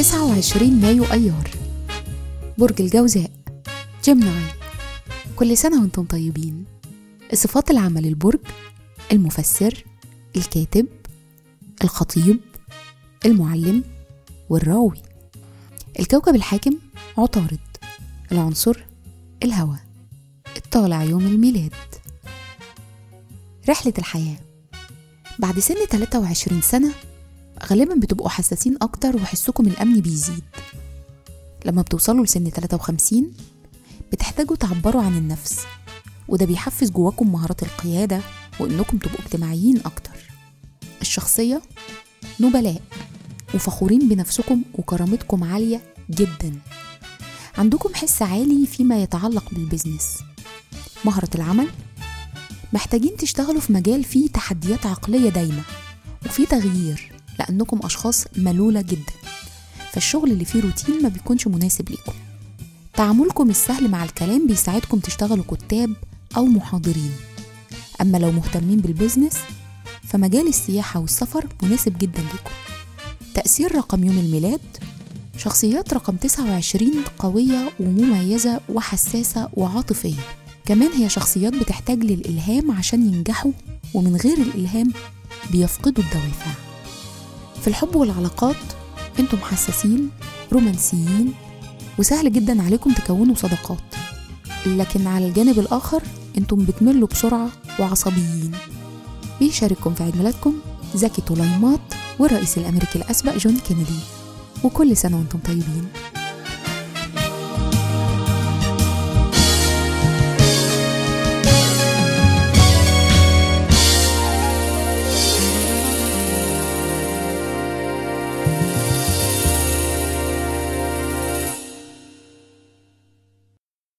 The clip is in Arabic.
29 مايو أيار. برج الجوزاء جيمناي كل سنة وأنتم طيبين. صفات العمل البرج المفسر الكاتب الخطيب المعلم والراوي. الكوكب الحاكم عطارد العنصر الهواء. الطالع يوم الميلاد. رحلة الحياة. بعد سن 23 سنة غالبا بتبقوا حساسين أكتر وحسكم الأمن بيزيد. لما بتوصلوا لسن 53 بتحتاجوا تعبروا عن النفس وده بيحفز جواكم مهارات القيادة وإنكم تبقوا اجتماعيين أكتر. الشخصية نبلاء وفخورين بنفسكم وكرامتكم عالية جدا. عندكم حس عالي فيما يتعلق بالبزنس. مهرة العمل محتاجين تشتغلوا في مجال فيه تحديات عقلية دايمة وفيه تغيير. لأنكم أشخاص ملولة جدا. فالشغل اللي فيه روتين ما بيكونش مناسب ليكم. تعاملكم السهل مع الكلام بيساعدكم تشتغلوا كتاب أو محاضرين. أما لو مهتمين بالبزنس فمجال السياحة والسفر مناسب جدا ليكم. تأثير رقم يوم الميلاد شخصيات رقم 29 قوية ومميزة وحساسة وعاطفية. كمان هي شخصيات بتحتاج للإلهام عشان ينجحوا ومن غير الإلهام بيفقدوا الدوافع. في الحب والعلاقات أنتم حساسين رومانسيين وسهل جدا عليكم تكونوا صداقات. لكن على الجانب الآخر أنتم بتملوا بسرعة وعصبيين. بيشارككم في عيد ميلادكم زكي طليمات والرئيس الأمريكي الأسبق جون كينيدي. وكل سنة وأنتم طيبين.